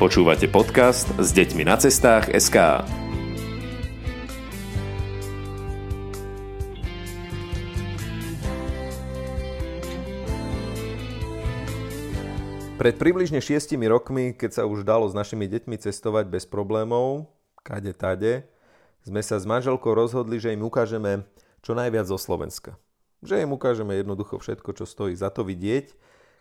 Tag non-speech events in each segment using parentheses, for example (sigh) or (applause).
Počúvate podcast s deťmi na cestách SK. Pred približne 6 rokmi, keď sa už dalo s našimi deťmi cestovať bez problémov, kade tade, sme sa s manželkou rozhodli, že im ukážeme čo najviac zo Slovenska. Že im ukážeme jednoducho všetko, čo stojí za to vidieť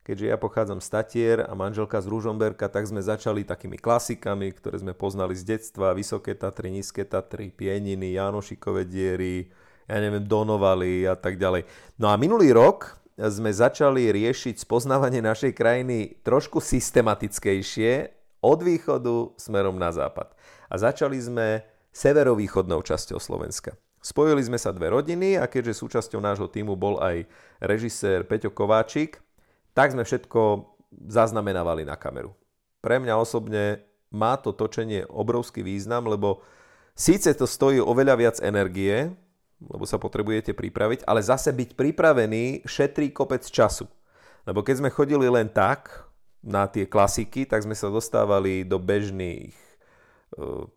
keďže ja pochádzam z Tatier a manželka z Ružomberka, tak sme začali takými klasikami, ktoré sme poznali z detstva, Vysoké Tatry, Nízke Tatry, Pieniny, Janošikové diery, ja neviem, Donovali a tak ďalej. No a minulý rok sme začali riešiť spoznávanie našej krajiny trošku systematickejšie od východu smerom na západ. A začali sme severovýchodnou časťou Slovenska. Spojili sme sa dve rodiny a keďže súčasťou nášho týmu bol aj režisér Peťo Kováčik, tak sme všetko zaznamenávali na kameru. Pre mňa osobne má to točenie obrovský význam, lebo síce to stojí oveľa viac energie, lebo sa potrebujete pripraviť, ale zase byť pripravený šetrí kopec času. Lebo keď sme chodili len tak na tie klasiky, tak sme sa dostávali do bežných e,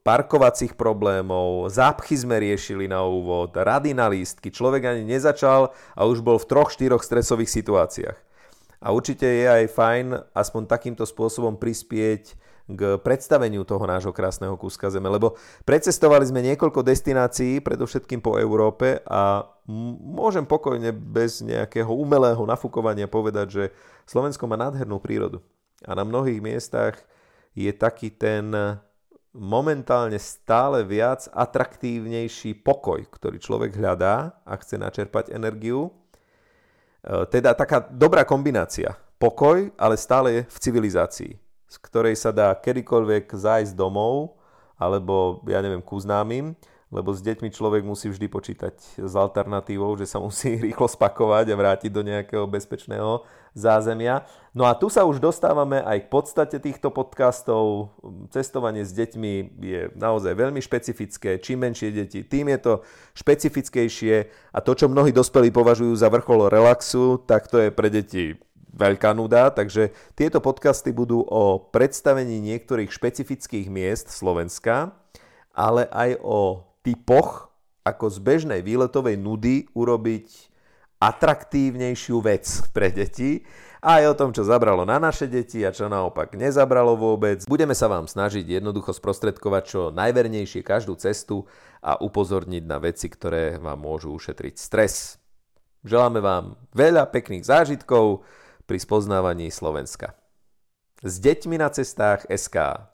parkovacích problémov, zápchy sme riešili na úvod, rady na lístky, človek ani nezačal a už bol v troch, štyroch stresových situáciách. A určite je aj fajn aspoň takýmto spôsobom prispieť k predstaveniu toho nášho krásneho kúska zeme, lebo precestovali sme niekoľko destinácií, predovšetkým po Európe a môžem pokojne bez nejakého umelého nafúkovania povedať, že Slovensko má nádhernú prírodu. A na mnohých miestach je taký ten momentálne stále viac atraktívnejší pokoj, ktorý človek hľadá a chce načerpať energiu teda taká dobrá kombinácia. Pokoj, ale stále v civilizácii, z ktorej sa dá kedykoľvek zájsť domov, alebo ja neviem, ku známym, lebo s deťmi človek musí vždy počítať s alternatívou, že sa musí (laughs) rýchlo spakovať a vrátiť do nejakého bezpečného zázemia. No a tu sa už dostávame aj k podstate týchto podcastov. Cestovanie s deťmi je naozaj veľmi špecifické. Čím menšie deti, tým je to špecifickejšie a to, čo mnohí dospelí považujú za vrchol relaxu, tak to je pre deti veľká nuda, takže tieto podcasty budú o predstavení niektorých špecifických miest Slovenska, ale aj o typoch, ako z bežnej výletovej nudy urobiť atraktívnejšiu vec pre deti a aj o tom, čo zabralo na naše deti a čo naopak nezabralo vôbec. Budeme sa vám snažiť jednoducho sprostredkovať čo najvernejšie každú cestu a upozorniť na veci, ktoré vám môžu ušetriť stres. Želáme vám veľa pekných zážitkov pri spoznávaní Slovenska. S deťmi na cestách SK.